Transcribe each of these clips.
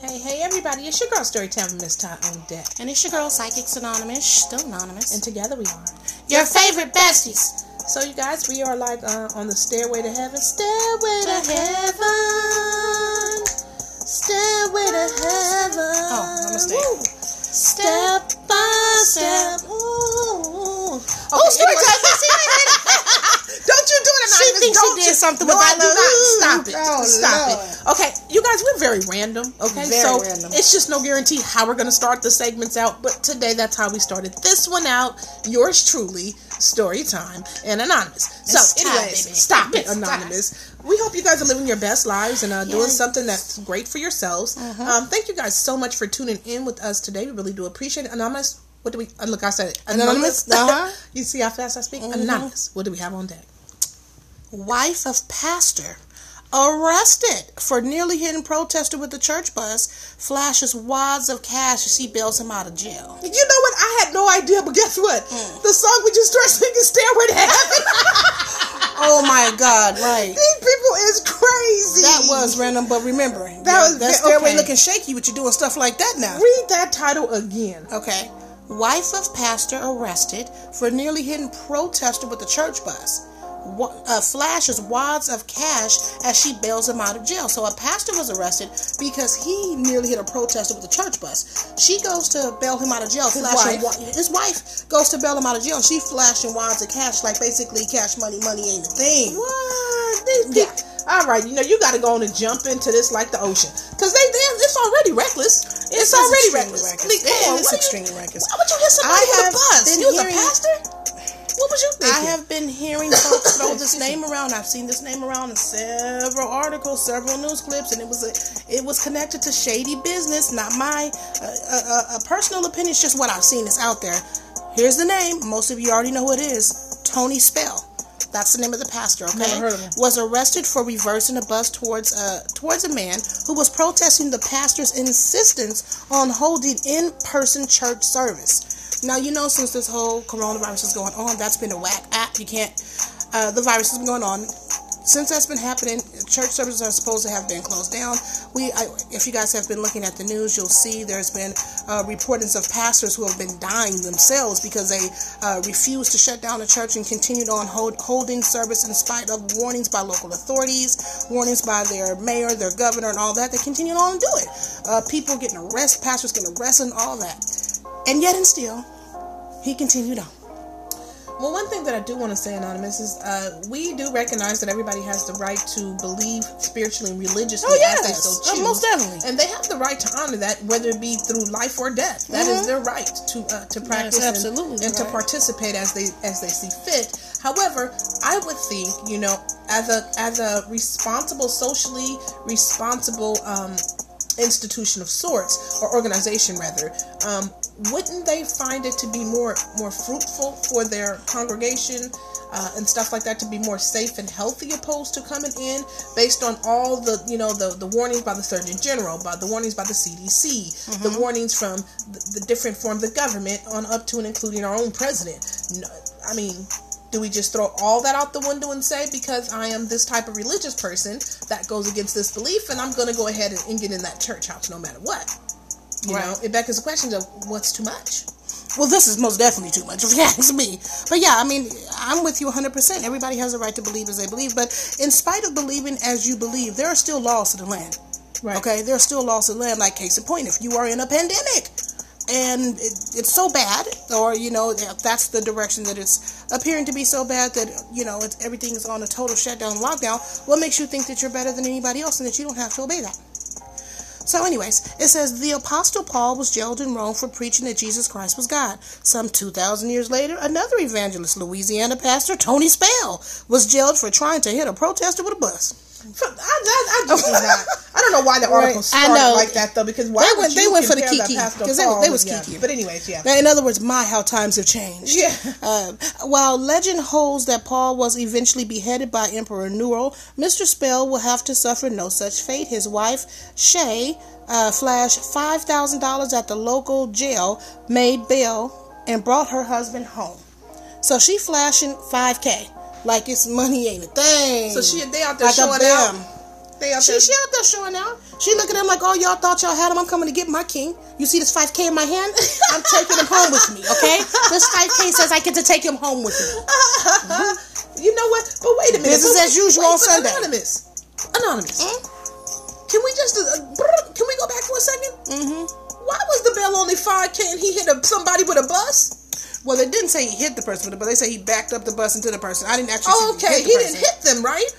Hey, hey, everybody, it's your girl Storytime with Miss Todd on deck. And it's your girl, Psychics Anonymous, still anonymous. And together we are. your favorite besties. So, you guys, we are like uh, on the stairway to heaven. Stairway to heaven. Stairway to heaven. Oh, my mistake. Woo. Step by step. Ooh. Okay, Oh, story anyway. time. See, Don't you She thinks she did something no, do not. Stop it. Oh, Stop Lord. it. Okay, you guys, we're very random. Okay, Very so random. it's just no guarantee how we're going to start the segments out. But today, that's how we started this one out. Yours truly, story time and anonymous. So, It's anyways, baby. stop it, It's time. anonymous. We hope you guys are living your best lives and uh, doing Yes. something that's great for yourselves. Uh-huh. Um, thank you guys so much for tuning in with us today. We really do appreciate it. Anonymous. What do we? Uh, look, I said it. Anonymous, uh-huh. you see how fast I speak. Mhm. Anonymous. What do we have on deck? Wife of pastor arrested for nearly hitting protester with the church bus, flashes wads of cash as she bails him out of jail. You know what? I had no idea, but guess what? Mm. The song we just started singing, "Stairway to Heaven." Oh my God! Right. These people is crazy. That was random, but remember, that was- that stairway okay. looking shaky. but you're doing stuff like that now? Read that title again. Okay. Wife of pastor arrested for nearly hitting protester with a church bus. Uh, flashes wads of cash as she bails him out of jail. So a pastor was arrested because he nearly hit a protester with a church bus. She goes to bail him out of jail. His flashing wife. wa- his wife goes to bail him out of jail. She flashing wads of cash like basically cash money. Money ain't a thing. What? These Yeah. All right, you know you got to go on and jump into this like the ocean, cause they, they it's already reckless. It's, It's already reckless. reckless. Like, on, is what are you- extremely reckless. Why would you hit somebody I with a bus? You was a pastor. What was you thinking? I have been hearing folks throw this name around. I've seen this name around in several articles, several news clips, and it was a, it was connected to shady business. Not my uh, a, a, a personal opinion. It's just what I've seen is out there. Here's the name. Most of you already know who it is. Tony Spell. That's the name of the pastor. Okay, Never heard of him. was arrested for reversing a bus towards uh, towards a man who was protesting the pastor's insistence on holding in-person church service. Now you know since this whole coronavirus is going on, that's been a whack app. You can't. Uh, the virus has been going on. Since that's been happening, church services are supposed to have been closed down. We, I, if you guys have been looking at the news, you'll see there's been uh, reportings of pastors who have been dying themselves because they uh, refused to shut down the church and continued on hold, holding service in spite of warnings by local authorities, warnings by their mayor, their governor, and all that. They continued on and do it. Uh, people getting arrested, pastors getting arrested, and all that. And yet and still, he continued on. Well, one thing that I do want to say, Anonymous, is uh, we do recognize that everybody has the right to believe spiritually and religiously Oh, as they so choose. most definitely. And they have the right to honor that, whether it be through life or death. That is Mhm. their right to uh, to practice and- absolutely and, to right. participate as they as they see fit. However, I would think, you know, as a as a responsible, socially responsible um, institution of sorts or organization rather um, wouldn't they find it to be more more fruitful for their congregation uh, and stuff like that to be more safe and healthy opposed to coming in based on all the you know the, the warnings by the surgeon general by the warnings by the cdc the warnings from the, the different forms of government on up to and including our own president no, i mean do we just throw all that out the window and say because I am this type of religious person that goes against this belief and I'm going to go ahead and, and get in that church house no matter what? You Right. know, it beckons the question of what's too much. Well, this is most definitely too much, if you ask me. But yeah, I mean, I'm with you 100%. Everybody has a right to believe as they believe. But in spite of believing as you believe, there are still laws to the land. Right. Okay? There are still laws to the land. Like, case in point, if you are in a pandemic and it, it's so bad, or, you know, that's the direction that it's appearing to be so bad that, you know, it's, everything is on a total shutdown lockdown, what makes you think that you're better than anybody else and that you don't have to obey that? So, anyways, it says the Apostle Paul was jailed in Rome for preaching that Jesus Christ was God. Some 2,000 years later, another evangelist, Louisiana pastor Tony Spell, was jailed for trying to hit a protester with a bus. I, I, I just not. I don't know why the article Right. started like that though. Because why They went- they went for the kiki, Pastor 'cause they- they was yeah. kiki. But anyways, yeah. Now, in other words, my how times have changed. Yeah. Uh, while legend holds that Paul was eventually beheaded by Emperor Nero, Mr. Spell will have to suffer no such fate. His wife, Shay, uh, flashed $5,000 at the local jail, made bail, and brought her husband home. So she flashing 5K. Like it's money ain't a thing. So she they out there like showing out. They out She, there. she out there showing out. She look at him like, oh, y'all thought y'all had him. I'm coming to get my king. You see this 5K in my hand? I'm taking him home with me, okay? This 5K says I get to take him home with me. you know what? But wait a minute. Business as usual wait, on Sunday. Anonymous. Anonymous. Hmm? Can we just uh, can we go back for a 2nd Mm-hmm. Why was the bell only five k and he hit a, somebody with a bus? Well, they didn't say he hit the person, but they say he backed up the bus into the person. I didn't actually Oh, see okay, hit he didn't hit them, right?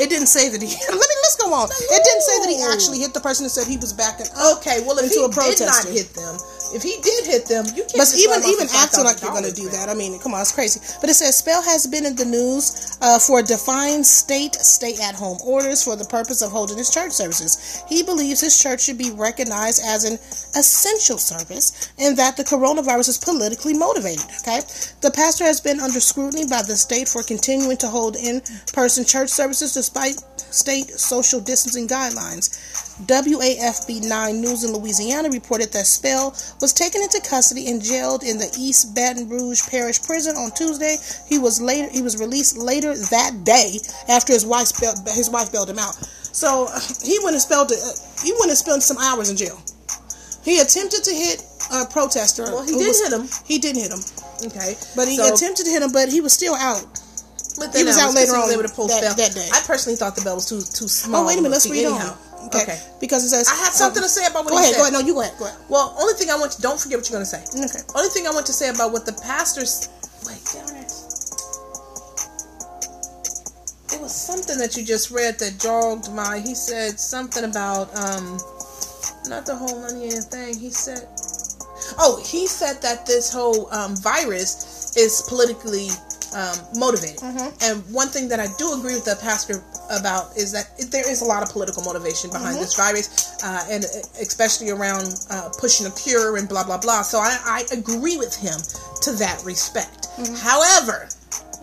It didn't say that he. Let me let's go on. It didn't say that he actually hit the person. It said he was backing up. Okay, well if Into he a did not hit them, if he did hit them, you can't. But even even acting like you're gonna do man. that, I mean, come on, it's crazy. But it says Spell has been in the news uh, for defying state stay-at-home orders for the purpose of holding his church services. He believes his church should be recognized as an essential service, and that the coronavirus is politically motivated. Okay, the pastor has been under scrutiny by the state for continuing to hold in-person church services despite state social distancing guidelines. WAFB 9 News in Louisiana reported that Spell was taken into custody and jailed in the East Baton Rouge Parish Prison on Tuesday. He was later he was released later that day after his wife spelled, his wife bailed him out. So he went and spelled uh, he went and spent some hours in jail. He attempted to hit a protester. Well, he did was- hit him. He didn't hit him, Okay, but he so, attempted to hit him, but he was still out. But then he was out later on able to post that- that day. I personally thought the bell was too too small. Oh wait a minute, let's read on. Okay. Okay. because it says I have something to say about what Go he ahead, said. go ahead. No, you go ahead. Go ahead. Well, only thing I want to don't forget what you're going to say. Okay. Only thing I want to say about what the pastors. Wait, damn it. It was something that you just read that jogged my. He said something about um, not the whole money and thing. He said, oh, he said that this whole um, virus is politically um, motivated. And one thing that I do agree with the pastor about is that it, there is a lot of political motivation behind this virus, uh, and especially around uh, pushing a cure and blah blah blah. So I, I agree with him to that respect. However,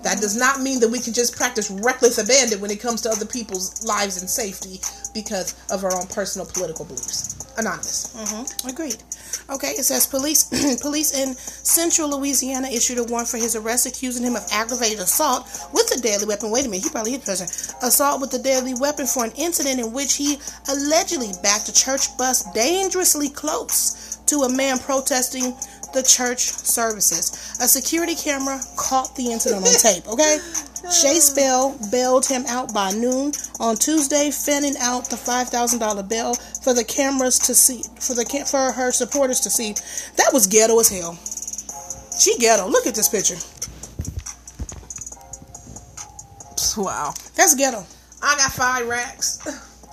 that does not mean that we can just practice reckless abandon when it comes to other people's lives and safety because of our own personal political beliefs. Anonymous. Mm-hmm. Agreed. Okay, it says police police in central Louisiana issued a warrant for his arrest, accusing him of aggravated assault with a deadly weapon. Wait a minute, he probably hit the person. Assault with a deadly weapon for an incident in which he allegedly backed a church bus dangerously close to a man protesting the church services. A security camera caught the incident on tape. Okay, Shay Spell bailed him out by noon on Tuesday, fanning out the five thousand dollar bail for the cameras to see for the for her supporters to see. That was ghetto as hell. She ghetto. Look at this picture. Wow. That's ghetto. I got five racks.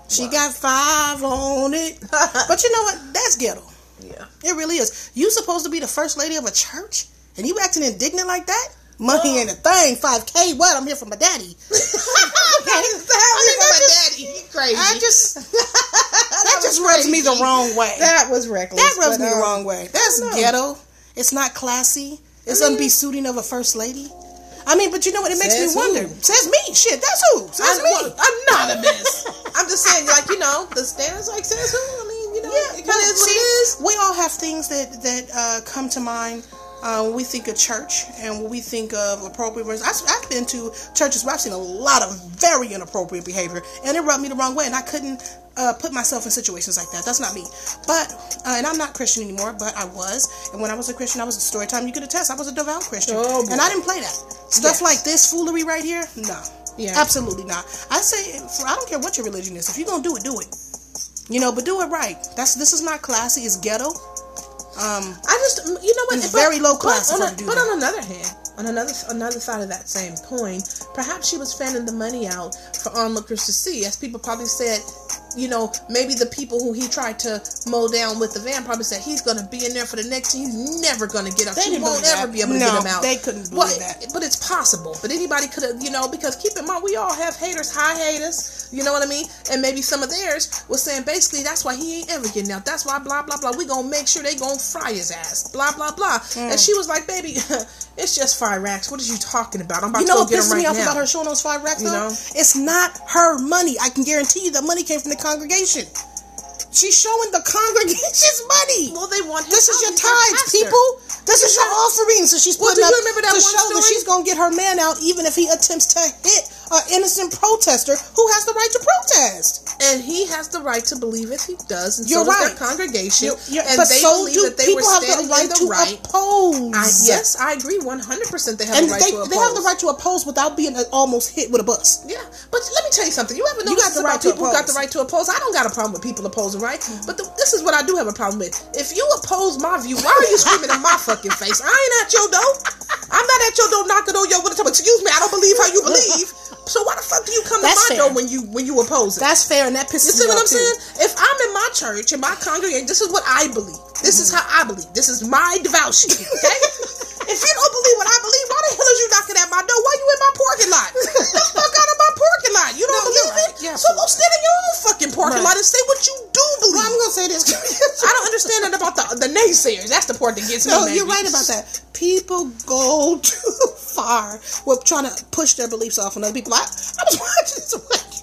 She got five on it. But you know what? That's ghetto. yeah. It really is. You supposed to be the first lady of a church, and you acting indignant like that? Money ain't a thing. Five K. What? I'm here for my daddy. okay. I mean, that just, daddy. You crazy. I just that just rubs me the wrong way. That was reckless. That rubs but, me the um, wrong way. That's ghetto. It's not classy. It's I mean- unbesuiting of a first lady. I mean, but you know what? It makes me Says who? wonder. Says me. Shit, that's who. Says I'm, me. well, I'm not a miss. I'm just saying, like you know, the standards like says who. I mean, you know, Yeah, it kind well, of is what see, it is. We all have things that that uh, come to mind when we think of church and when we think of appropriate words. I, I've been to churches where I've seen a lot of very inappropriate behavior, and it rubbed me the wrong way, and I couldn't uh, put myself in situations like that. That's not me. But uh, and I'm not Christian anymore, but I was, and when I was a Christian, I was a story time. You could attest, I was a devout Christian, Oh, and I didn't play that stuff Yes. like this foolery right here. No. Yeah. Absolutely not. I say, I don't care what your religion is. If you're gonna do it, do it. You know, but do it right. That's this is not classy. It's ghetto. Um, I just, you know what? It's very low class But, on, a- do but on another hand, on another another side of that same coin, perhaps she was fanning the money out for onlookers to see. As people probably said, you know, maybe the people who he tried to mow down with the van probably said he's going to be in there for the next. He's never going to get out. They He won't ever that. be able to No, get him out. they couldn't Well, that. But it's possible. But anybody could have, you know, because keep in mind we all have haters, high haters. You know what I mean? And maybe some of theirs was saying basically that's why he ain't ever getting out. That's why blah blah blah. We gonna make sure they gonna fry his ass. Blah blah blah. Hmm. And she was like, baby, it's just five racks. What are you talking about? I'm about you to know go what get pisses him right me off about her showing those five racks? You though? know? It's not her money. I can guarantee you that money came from the congregation. She's showing the congregation's money. Well, they want This is your He's tithes, people. This is your offering. So she's putting Well, do you up remember that to one show that she's gonna get her man out, even if he attempts to hit an innocent protester who has the right to protest. And he has the right to believe if he does, and You're so right. their congregation. You're- you're- and but they so believe do that they people have the right the to right. oppose. I, yes, I agree, one hundred percent. They have and the right they, to oppose. they have the right to oppose without being almost hit with a bus. Yeah, but let me tell you something. You ever You notice got the about right people who got the right to oppose? I don't got a problem with people opposing, right? Mm-hmm. But the, this is what I do have a problem with. If you oppose my view, why are you screaming in my fucking face? I ain't at your door. I'm not at your door knocking on your window. Excuse me, I don't believe how you believe. So why the fuck do you come to my fair. door when you when you oppose it? That's fair, and that pisses. You see what I'm too. saying? If I'm in my church and my congregation, this is what I believe. This is how I believe. This is my devotion. Okay? if you don't believe what I believe, why the hell is you knocking at my door? Why you in my parking lot? The fuck out of my parking lot. You don't No, believe you're it? right. Yeah, so go stand in your own fucking parking Right. lot and say what you do believe. Well, I'm gonna say this. I don't understand that about the the naysayers. That's the part that gets me. No, you're right about that. People go too far with trying to push their beliefs off on other people. I, I was watching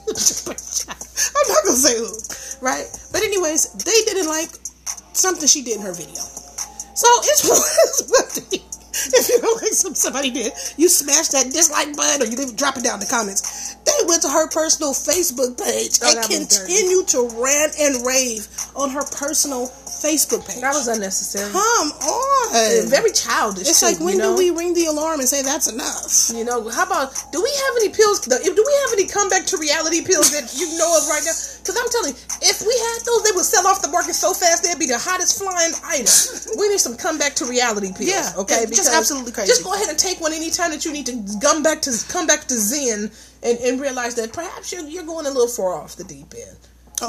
this I'm not gonna say who, right? But anyways, they didn't like something she did in her video. So it's thing if you don't like something somebody did, you smash that dislike button or you leave, drop it down in the comments. They went to her personal Facebook page Oh, and that was dirty. continued to rant and rave on her personal Facebook page. That was unnecessary. Come on. Very childish. It's too, like when you know? do we ring the alarm and say that's enough? You know, how about do we have any pills? Do we have any comeback to reality pills that you know of right now? Because I'm telling you, if we had those, they would sell off the market so fast they'd be the hottest flying item. we need some comeback to reality pills. Yeah, okay, it's just absolutely crazy. Just go ahead and take one anytime that you need to come back to come back to Zen and, and realize that perhaps you're you're going a little far off the deep end.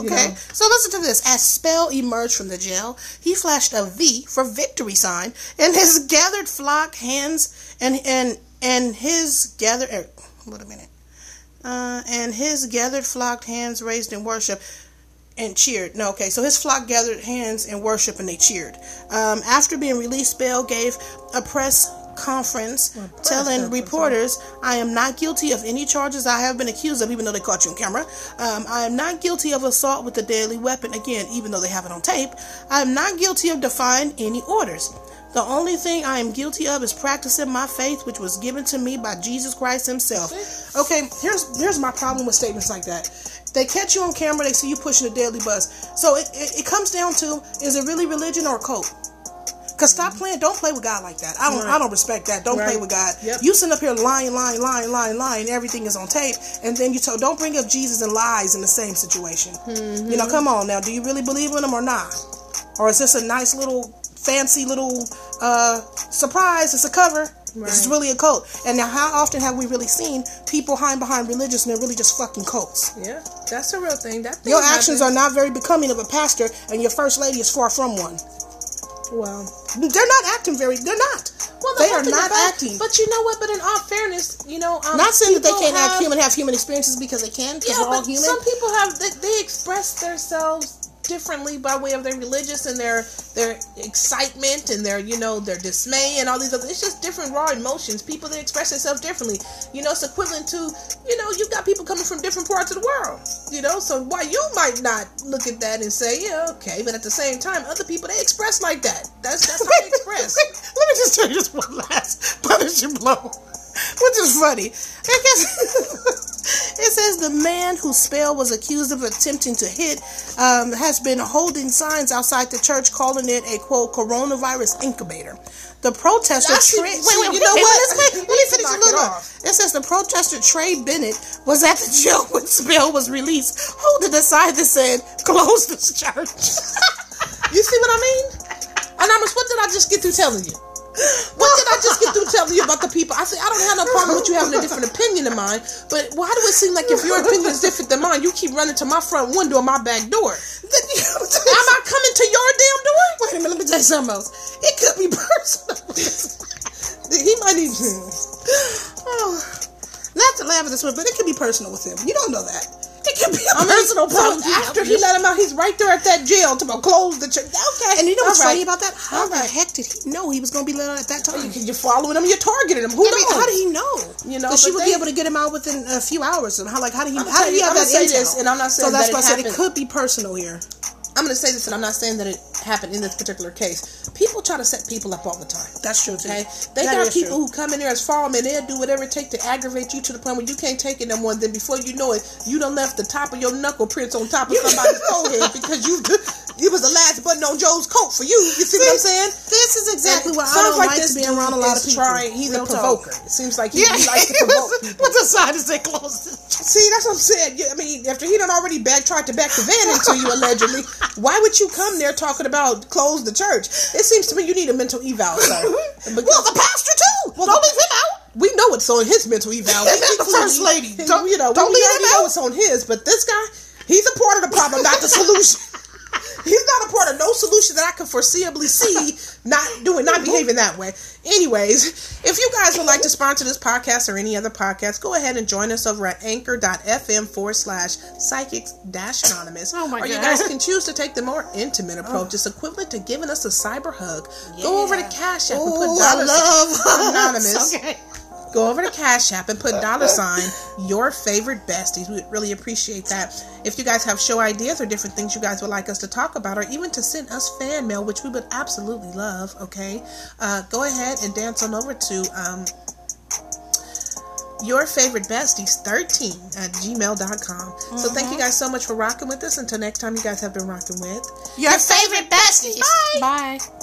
Okay. Know? So listen to this. As Spell emerged from the jail, he flashed a V for victory sign and his gathered flock hands and and and his gathered er, wait a minute. Uh, and his gathered flock hands raised in worship and cheered. No, okay. So his flock gathered hands in worship and they cheered. Um, after being released, Spell gave a press conference telling reporters, I am not guilty of any charges I have been accused of, even though they caught you on camera. Um, I am not guilty of assault with a deadly weapon, again, even though they have it on tape. I am not guilty of defying any orders. The only thing I am guilty of is practicing my faith, which was given to me by Jesus Christ Himself. Okay, here's here's my problem with statements like that. They catch you on camera, they see you pushing a deadly bus. So it, it, it comes down to is it really religion or a cult? Cause stop playing, don't play with God like that. I don't, I don't respect that. Don't play with God. Yep. You sitting up here lying, lying, lying, lying, lying. Everything is on tape, and then you tell, don't bring up Jesus and lies in the same situation. Mm-hmm. You know, come on now. Do you really believe in him or not? Or is this a nice little fancy little uh, surprise? It's a cover. This is really a cult. And now, how often have we really seen people hiding behind religious and they're really just fucking cults? Yeah, that's a real thing. That thing Your actions are not very becoming of a pastor, and your first lady is far from one. Well. They're not acting very. They're not. Well, the they are not acting. But you know what? But in all fairness, you know, um, Not saying that they can't have, act human, have human experiences because they can, because Yeah, we're all but human. some people have they, they express themselves differently by way of their religious and their their excitement and their you know their dismay and all these other. It's just different raw emotions. People they express themselves differently. You know, it's equivalent to you know you've got people coming from different parts of the world. You know, so why you might not look at that and say yeah okay, but at the same time, other people they express like that. That's that's how they express. Let me just tell you this one last punishing blow, which is funny. It says the man whose Spell was accused of attempting to hit um, has been holding signs outside the church calling it a quote coronavirus incubator. The protester Trey, wait, wait, you know what? Let me, let me finish a little. it It says the protester Trey Bennett was at the jail when Spell was released, holding a sign that said "Close this church." You see what I mean? And I'm what did I just get through telling you? What did I just get through telling you about the people? I say I don't have no problem with you having a different opinion than mine, but why do it seem like if your opinion is different than mine, you keep running to my front window and my back door? Am I coming to your damn door? Wait a minute, let me tell you something else. It could be personal. He might even. oh, not to laugh at this one, but it could be personal with him. You don't know that. It could be a I mean, personal so problem. after he let him out, he's right there at that jail to close the church. Okay, and you know what's all funny about that? How All the right. heck did he know he was going to be let out at that time? You're following him. You're targeting him. Who I knows? mean, how did he know? You know, she would be they- able to get him out within a few hours. And how, like, how did he? I'ma How did he have I'ma that say intel? this, and I'm not saying So that's that why I said it could be personal here. I'm going to say this, and I'm not saying that it happened in this particular case. People try to set people up all the time. That's true too. Okay, they That got people true. who come in there as firemen. They'll do whatever it takes to aggravate you to the point where you can't take it no more. And then before you know it, you done left the top of your knuckle prints on top of somebody's forehead because you it was the last button on Joe's coat for you. You see, what I'm saying? This is exactly And why I don't like, this to be dude around a lot of people. Trying, he's Real a talk. provoker. It seems like he, Yeah, he likes to provoke people. What's the sign to say close? See, that's what I'm saying. I mean, after he done already back tried to back the van into you allegedly, why would you come there talking about close the church? It seems to me you need a mental eval, sir. well, the pastor too. Well, don't leave him out. We know it's on his mental eval. We The first lady. Don't- you know, don't we, leave him know it's on his, but this guy, he's a part of the problem, not the solution. He's not a part of no solution that I can foreseeably see not doing, not behaving that way. Anyways, if you guys would like to sponsor this podcast or any other podcast, go ahead and join us over at anchor.fm forward slash psychics dash anonymous. Oh my or you guys can choose to take the more intimate approach. It's equivalent to giving us a cyber hug. Go over to Cash App and put Ooh, I dollars love anonymous. Okay. Go over to Cash App and put dollar sign your favorite besties. We would really appreciate that. If you guys have show ideas or different things you guys would like us to talk about, or even to send us fan mail, which we would absolutely love, okay? Uh, go ahead and dance on over to um, your favorite besties 13 at gmail.com. So thank you guys so much for rocking with us. Until next time, you guys have been rocking with. Your favorite besties. Bye. Bye.